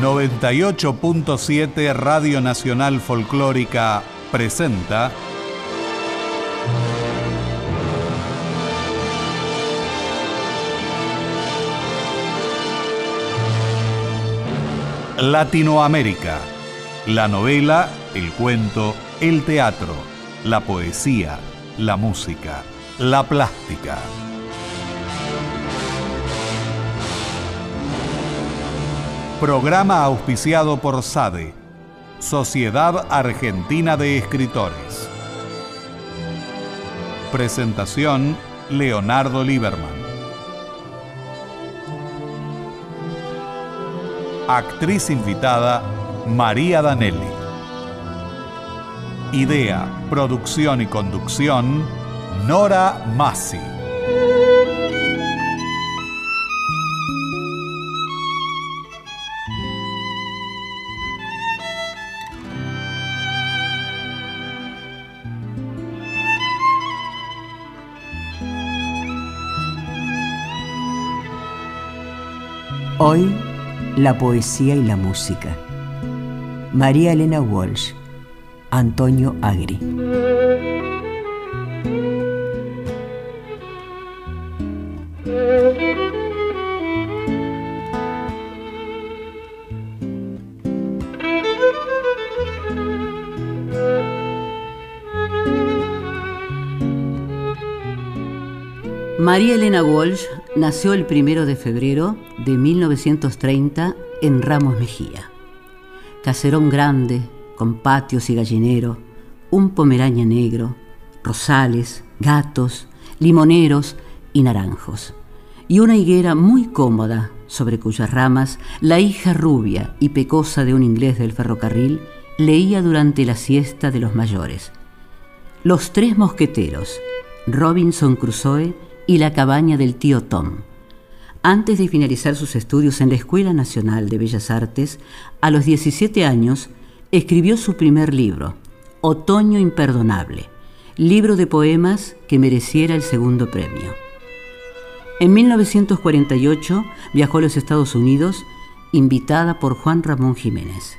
98.7 Radio Nacional Folclórica presenta Latinoamérica. La novela, el cuento, el teatro, la poesía, la música, la plástica. Programa auspiciado por SADE, Sociedad Argentina de Escritores. Presentación, Leonardo Lieberman. Actriz invitada, María Danelli. Idea, producción y conducción, Nora Massi. Hoy, la poesía y la música. María Elena Walsh, Antonio Agri. María Elena Walsh nació el primero de febrero de 1930 en Ramos Mejía. Caserón grande, con patios y gallinero, un pomeraña negro, rosales, gatos, limoneros y naranjos. Y una higuera muy cómoda sobre cuyas ramas la hija rubia y pecosa de un inglés del ferrocarril leía durante la siesta de los mayores. Los tres mosqueteros, Robinson Crusoe y la cabaña del tío Tom. Antes de finalizar sus estudios en la Escuela Nacional de Bellas Artes, a los 17 años escribió su primer libro, Otoño Imperdonable, libro de poemas que mereciera el segundo premio. En 1948 viajó a los Estados Unidos invitada por Juan Ramón Jiménez.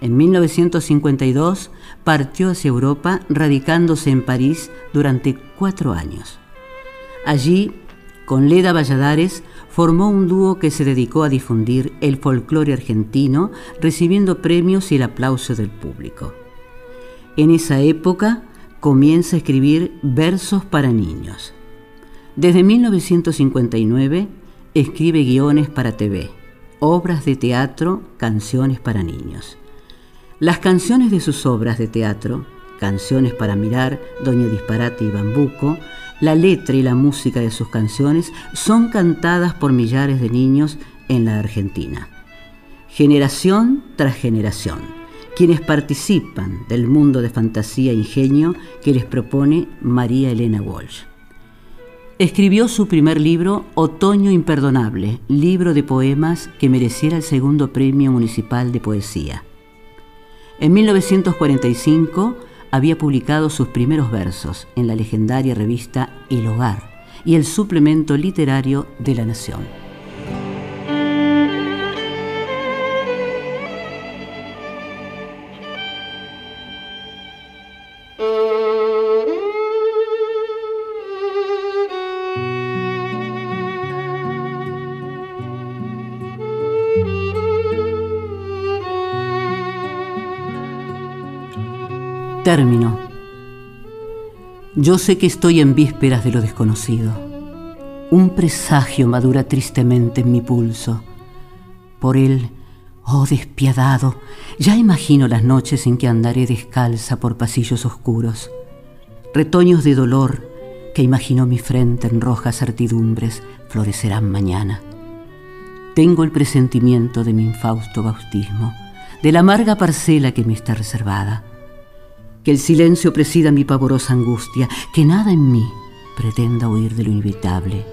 En 1952 partió hacia Europa radicándose en París durante cuatro años. Allí, con Leda Valladares, formó un dúo que se dedicó a difundir el folclore argentino, recibiendo premios y el aplauso del público. En esa época comienza a escribir versos para niños. Desde 1959 escribe guiones para TV, obras de teatro, canciones para niños. Las canciones de sus obras de teatro, Canciones para mirar, Doña Disparate y Bambuco, la letra y la música de sus canciones son cantadas por millares de niños en la Argentina. Generación tras generación, quienes participan del mundo de fantasía e ingenio que les propone María Elena Walsh. Escribió su primer libro, Otoño Imperdonable, libro de poemas que mereciera el segundo premio municipal de poesía. En 1945 había publicado sus primeros versos en la legendaria revista El Hogar y el suplemento literario de La Nación. Yo sé que estoy en vísperas de lo desconocido. Un presagio madura tristemente en mi pulso. Por él, oh despiadado, ya imagino las noches en que andaré descalza por pasillos oscuros. Retoños de dolor que imaginó mi frente en rojas certidumbres florecerán mañana. Tengo el presentimiento de mi infausto bautismo, de la amarga parcela que me está reservada que el silencio presida mi pavorosa angustia, que nada en mí pretenda huir de lo inevitable.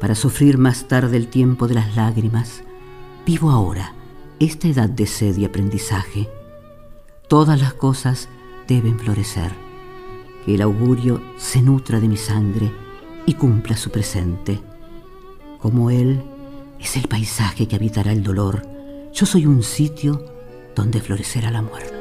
Para sufrir más tarde el tiempo de las lágrimas, vivo ahora esta edad de sed y aprendizaje. Todas las cosas deben florecer, que el augurio se nutra de mi sangre y cumpla su presente. Como él es el paisaje que habitará el dolor, Yo soy un sitio donde florecerá la muerte.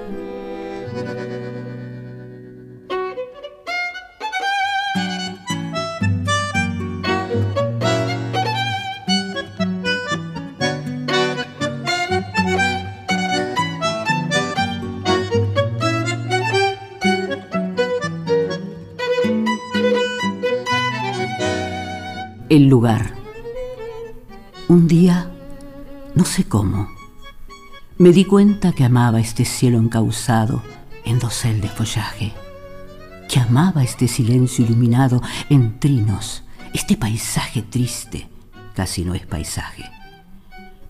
El lugar. Un día, no sé cómo, me di cuenta que amaba este cielo encauzado en dosel de follaje, que amaba este silencio iluminado en trinos, este paisaje triste, casi no es paisaje.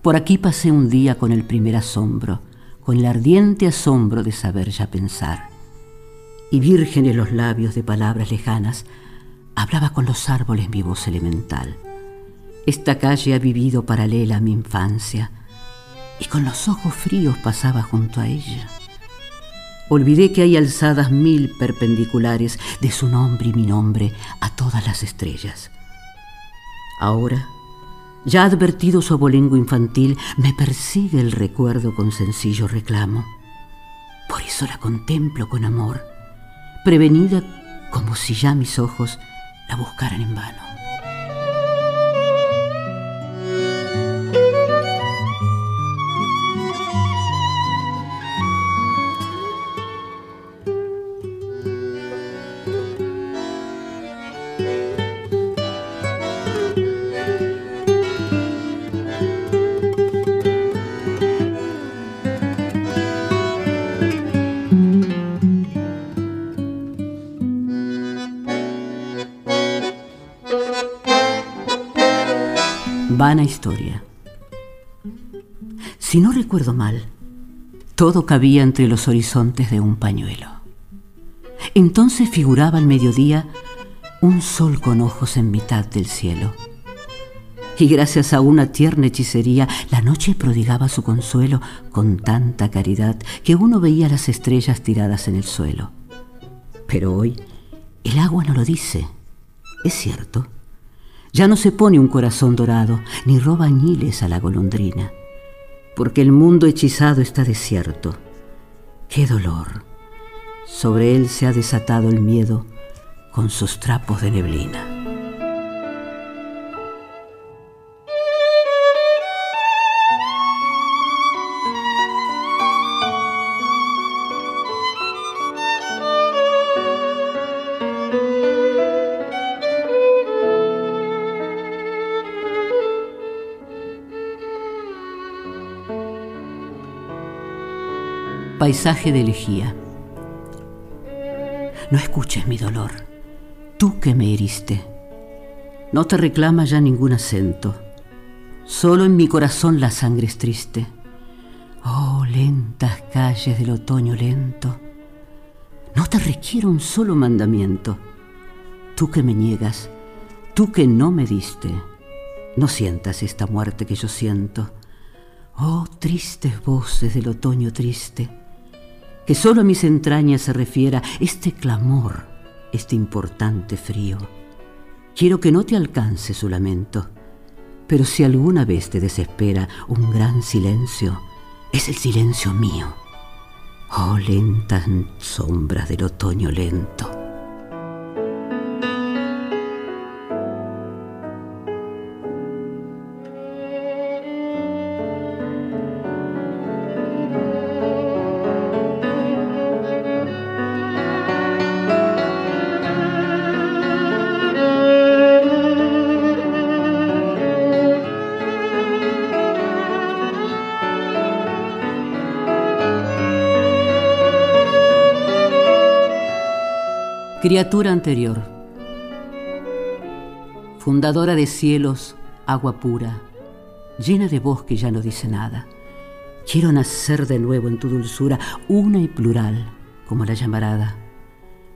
Por aquí pasé un día con el primer asombro, con el ardiente asombro de saber ya pensar, y vírgenes los labios de palabras lejanas, Hablaba con los árboles mi voz elemental. Esta calle ha vivido paralela a mi infancia y con los ojos fríos pasaba junto a ella. Olvidé que hay alzadas mil perpendiculares de su nombre y mi nombre a todas las estrellas. Ahora, ya advertido su abolengo infantil, me persigue el recuerdo con sencillo reclamo. Por eso la contemplo con amor, prevenida como si ya mis ojos la buscaran en vano. Vana historia. Si no recuerdo mal, todo cabía entre los horizontes de un pañuelo. Entonces figuraba al mediodía un sol con ojos en mitad del cielo. Y gracias a una tierna hechicería, la noche prodigaba su consuelo con tanta caridad que uno veía las estrellas tiradas en el suelo. Pero hoy el agua no lo dice, es cierto. Ya no se pone un corazón dorado, ni roba añiles a la golondrina, porque el mundo hechizado está desierto. ¡Qué dolor! Sobre él se ha desatado el miedo con sus trapos de neblina. Paisaje de elegía. No escuches mi dolor, tú que me heriste. No te reclama ya ningún acento, solo en mi corazón la sangre es triste. Oh, lentas calles del otoño lento, no te requiero un solo mandamiento. Tú que me niegas, tú que no me diste, no sientas esta muerte que yo siento. Oh, tristes voces del otoño triste que solo a mis entrañas se refiera este clamor, este importante frío. Quiero que no te alcance su lamento, pero si alguna vez te desespera un gran silencio, es el silencio mío. Oh, lentas sombras del otoño lento. Criatura anterior, fundadora de cielos, agua pura, llena de voz que ya no dice nada. Quiero nacer de nuevo en tu dulzura, una y plural, como la llamarada.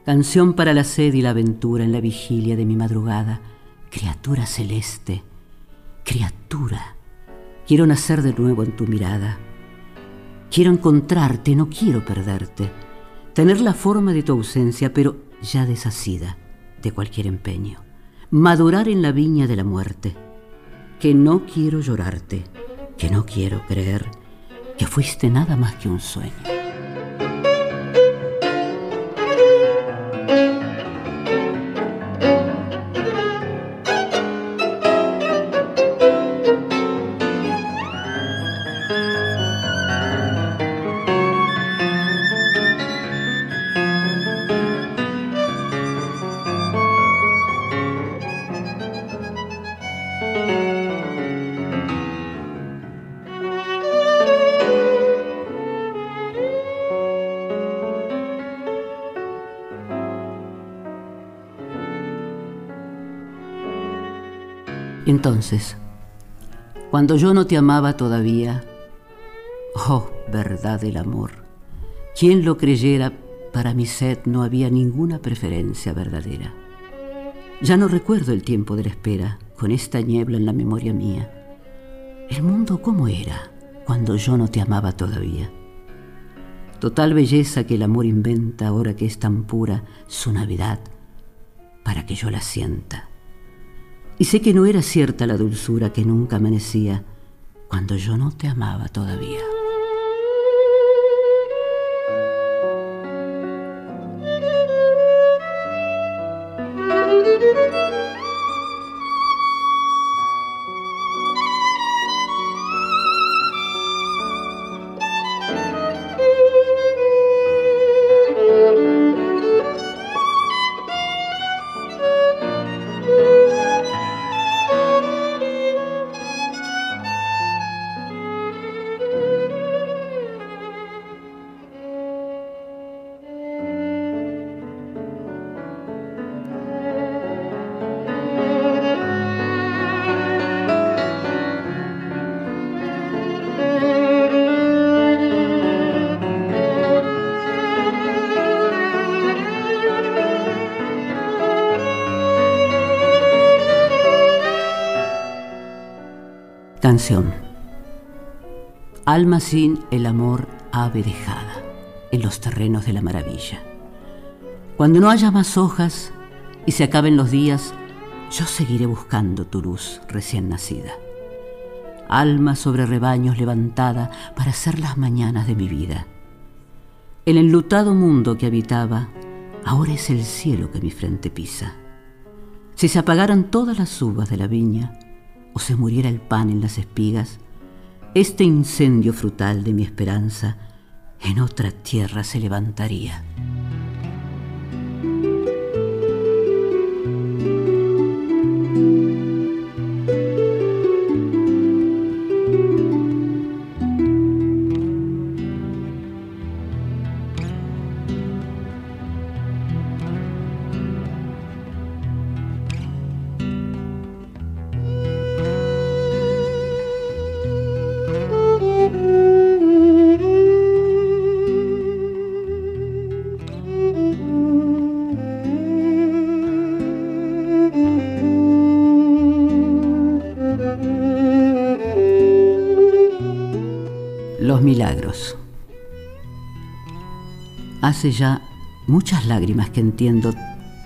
Canción para la sed y la aventura en la vigilia de mi madrugada. Criatura celeste, criatura, quiero nacer de nuevo en tu mirada. Quiero encontrarte, no quiero perderte. Tener la forma de tu ausencia, pero ya deshacida de cualquier empeño, madurar en la viña de la muerte, que no quiero llorarte, que no quiero creer, que fuiste nada más que un sueño. Entonces, cuando yo no te amaba todavía, oh, verdad del amor, quien lo creyera, para mi sed no había ninguna preferencia verdadera. Ya no recuerdo el tiempo de la espera, con esta niebla en la memoria mía. El mundo cómo era cuando yo no te amaba todavía. Total belleza que el amor inventa ahora que es tan pura su Navidad, para que yo la sienta y sé que no era cierta la dulzura que nunca amanecía cuando yo no te amaba todavía. Alma sin el amor ave dejada en los terrenos de la maravilla. Cuando no haya más hojas y se acaben los días, yo seguiré buscando tu luz recién nacida. Alma sobre rebaños levantada para hacer las mañanas de mi vida. El enlutado mundo que habitaba, ahora es el cielo que mi frente pisa. Si se apagaran todas las uvas de la viña, o se muriera el pan en las espigas, este incendio frutal de mi esperanza en otra tierra se levantaría. Hace ya muchas lágrimas que entiendo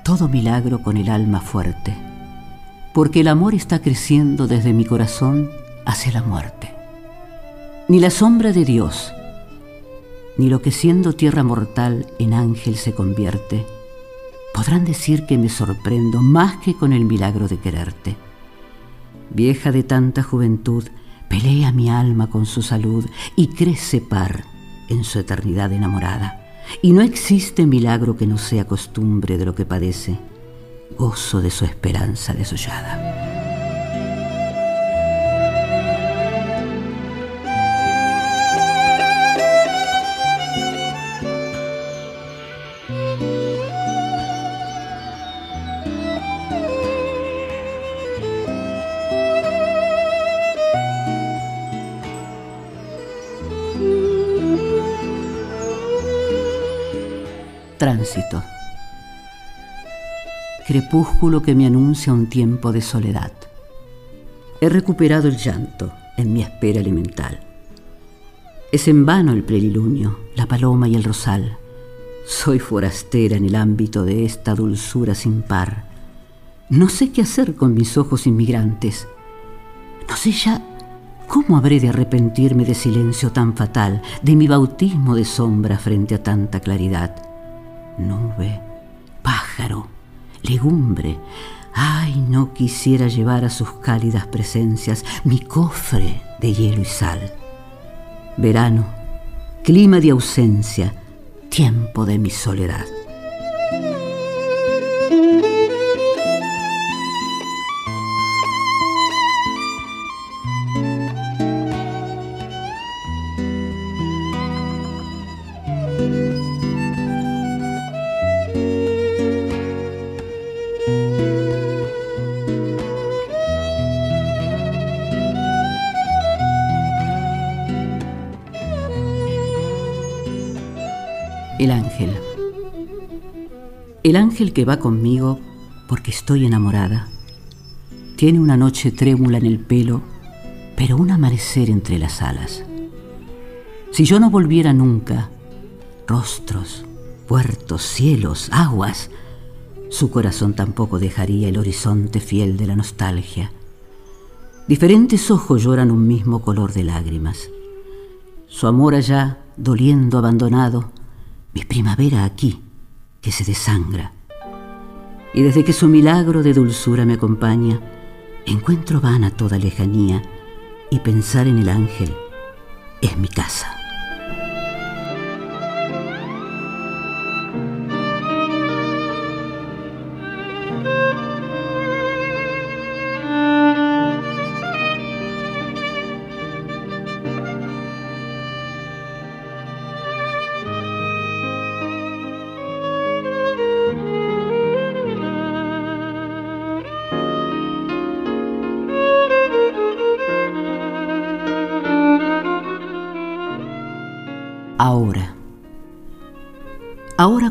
todo milagro con el alma fuerte, porque el amor está creciendo desde mi corazón hacia la muerte. Ni la sombra de Dios, ni lo que siendo tierra mortal en ángel se convierte, podrán decir que me sorprendo más que con el milagro de quererte. Vieja de tanta juventud, Pelea mi alma con su salud y crece par en su eternidad enamorada. Y no existe milagro que no sea costumbre de lo que padece, gozo de su esperanza desollada. Tránsito. Crepúsculo que me anuncia un tiempo de soledad. He recuperado el llanto en mi espera elemental. Es en vano el plelilunio, la paloma y el rosal. Soy forastera en el ámbito de esta dulzura sin par. No sé qué hacer con mis ojos inmigrantes. No sé ya ¿Cómo habré de arrepentirme de silencio tan fatal, de mi bautismo de sombra frente a tanta claridad? Nube, pájaro, legumbre, ay, no quisiera llevar a sus cálidas presencias mi cofre de hielo y sal. Verano, clima de ausencia, tiempo de mi soledad. El ángel que va conmigo porque estoy enamorada. Tiene una noche trémula en el pelo, pero un amanecer entre las alas. Si yo no volviera nunca, rostros, puertos, cielos, aguas, su corazón tampoco dejaría el horizonte fiel de la nostalgia. Diferentes ojos lloran un mismo color de lágrimas. Su amor allá, doliendo abandonado, mi primavera aquí, que se desangra. Y desde que su milagro de dulzura me acompaña, encuentro vana toda lejanía y pensar en el ángel es mi casa.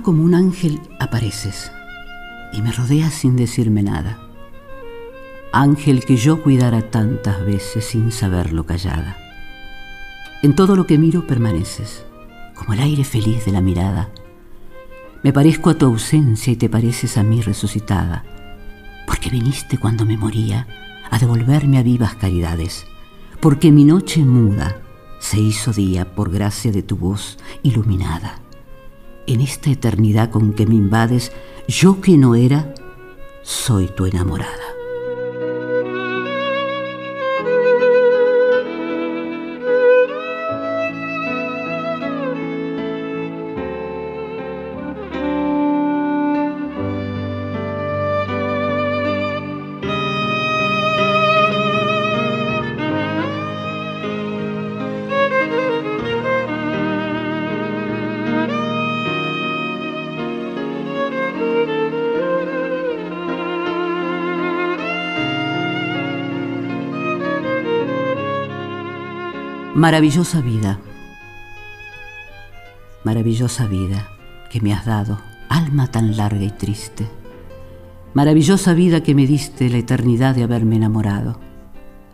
Como un ángel apareces y me rodeas sin decirme nada. Ángel que yo cuidara tantas veces sin saberlo callada. En todo lo que miro permaneces, como el aire feliz de la mirada. Me parezco a tu ausencia y te pareces a mí resucitada, porque viniste cuando me moría a devolverme a vivas caridades, porque mi noche muda se hizo día por gracia de tu voz iluminada. En esta eternidad con que me invades, yo que no era, soy tu enamorada. Maravillosa vida, maravillosa vida que me has dado, alma tan larga y triste. Maravillosa vida que me diste la eternidad de haberme enamorado.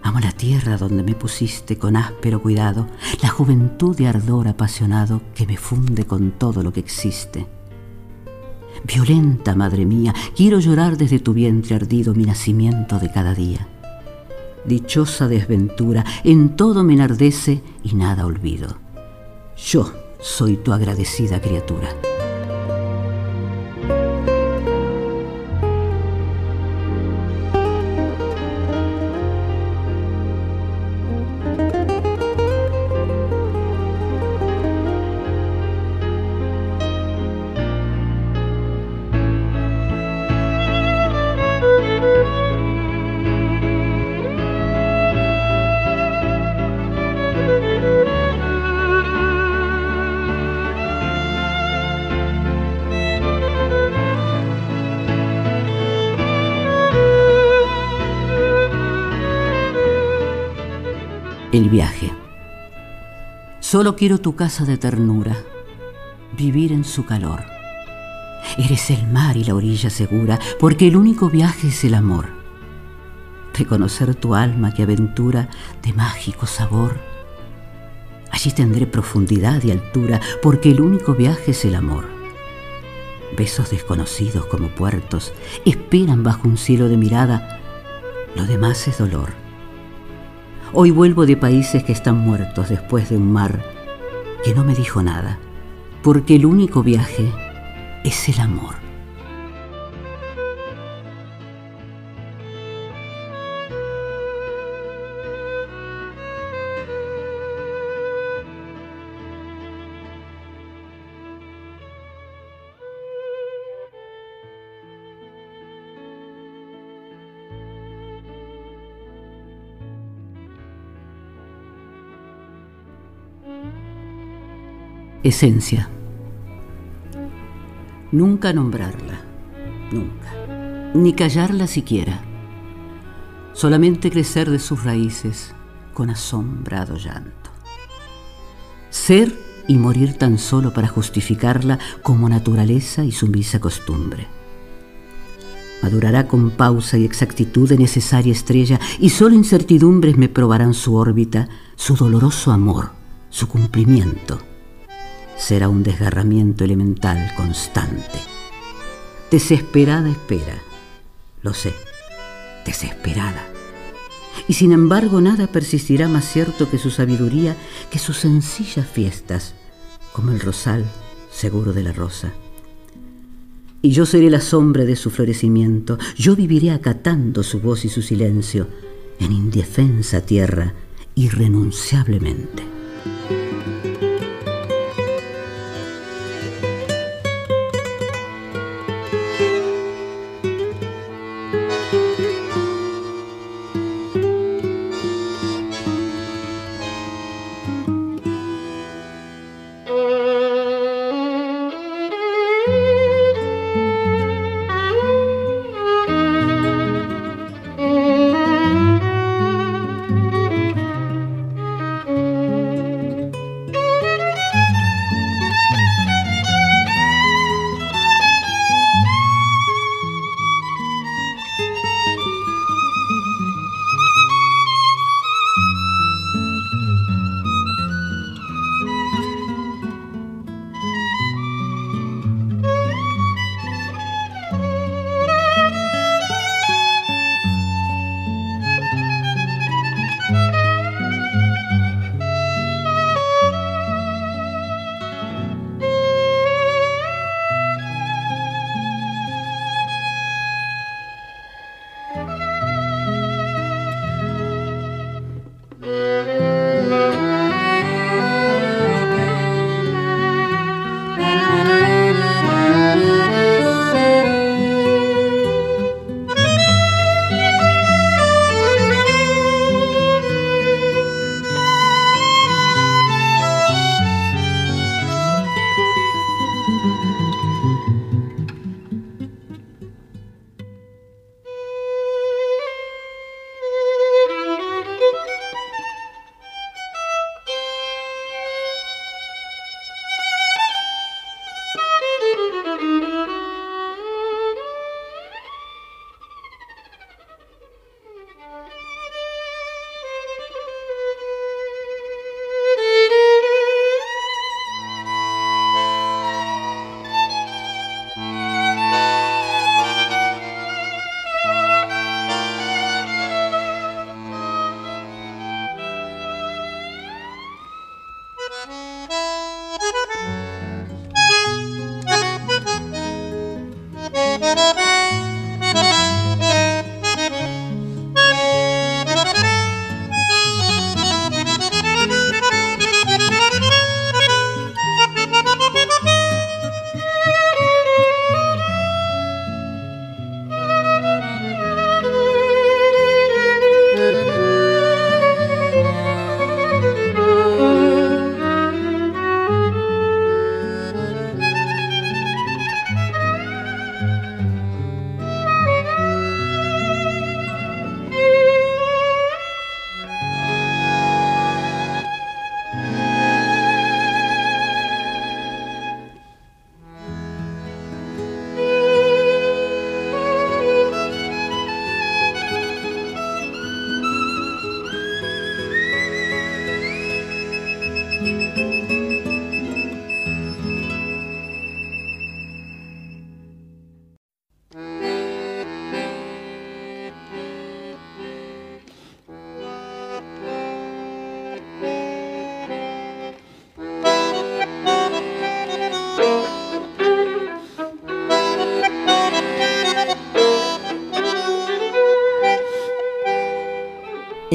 Amo la tierra donde me pusiste con áspero cuidado, la juventud de ardor apasionado que me funde con todo lo que existe. Violenta, madre mía, quiero llorar desde tu vientre ardido mi nacimiento de cada día dichosa desventura, en todo me enardece y nada olvido. Yo soy tu agradecida criatura. Solo quiero tu casa de ternura, vivir en su calor. Eres el mar y la orilla segura, porque el único viaje es el amor. Reconocer tu alma que aventura de mágico sabor. Allí tendré profundidad y altura, porque el único viaje es el amor. Besos desconocidos como puertos esperan bajo un cielo de mirada, lo demás es dolor Hoy vuelvo de países que están muertos después de un mar que no me dijo nada, porque el único viaje es el amor. Esencia. Nunca nombrarla, nunca, ni callarla siquiera. Solamente crecer de sus raíces con asombrado llanto. Ser y morir tan solo para justificarla como naturaleza y sumisa costumbre. Madurará con pausa y exactitud de necesaria estrella y solo incertidumbres me probarán su órbita, su doloroso amor, su cumplimiento será un desgarramiento elemental constante. Desesperada espera, lo sé, desesperada. Y sin embargo nada persistirá más cierto que su sabiduría, que sus sencillas fiestas, como el rosal seguro de la rosa. Y yo seré la sombra de su florecimiento, yo viviré acatando su voz y su silencio, en indefensa tierra, irrenunciablemente.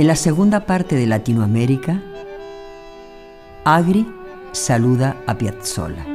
En la segunda parte de Latinoamérica, Agri saluda a Piazzolla.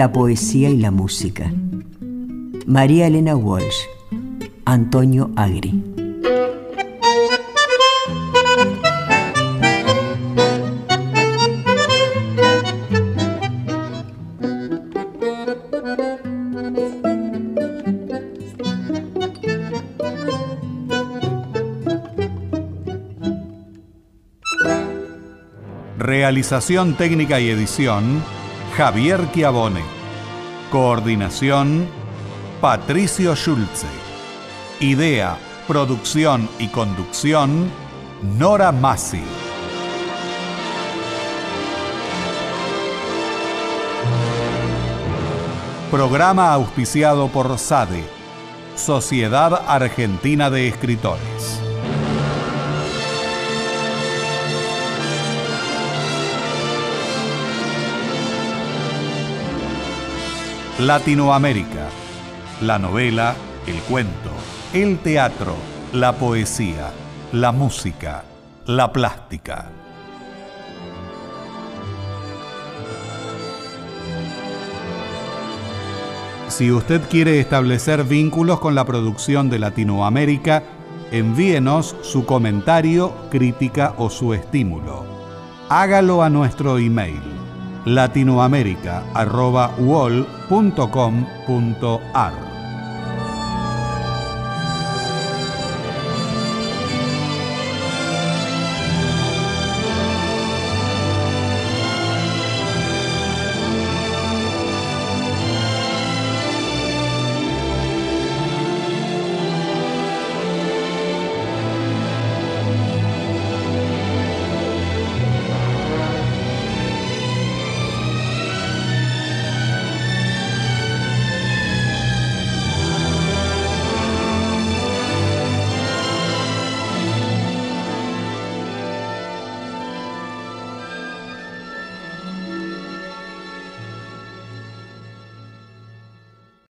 La poesía y la música. María Elena Walsh, Antonio Agri. Realización técnica y edición, Javier Chiavone. Coordinación, Patricio Schulze. Idea, producción y conducción, Nora Massi. Programa auspiciado por SADE, Sociedad Argentina de Escritores. Latinoamérica. La novela, el cuento, el teatro, la poesía, la música, la plástica. Si usted quiere establecer vínculos con la producción de Latinoamérica, envíenos su comentario, crítica o su estímulo. Hágalo a nuestro email latinoamerica.uol.com.ar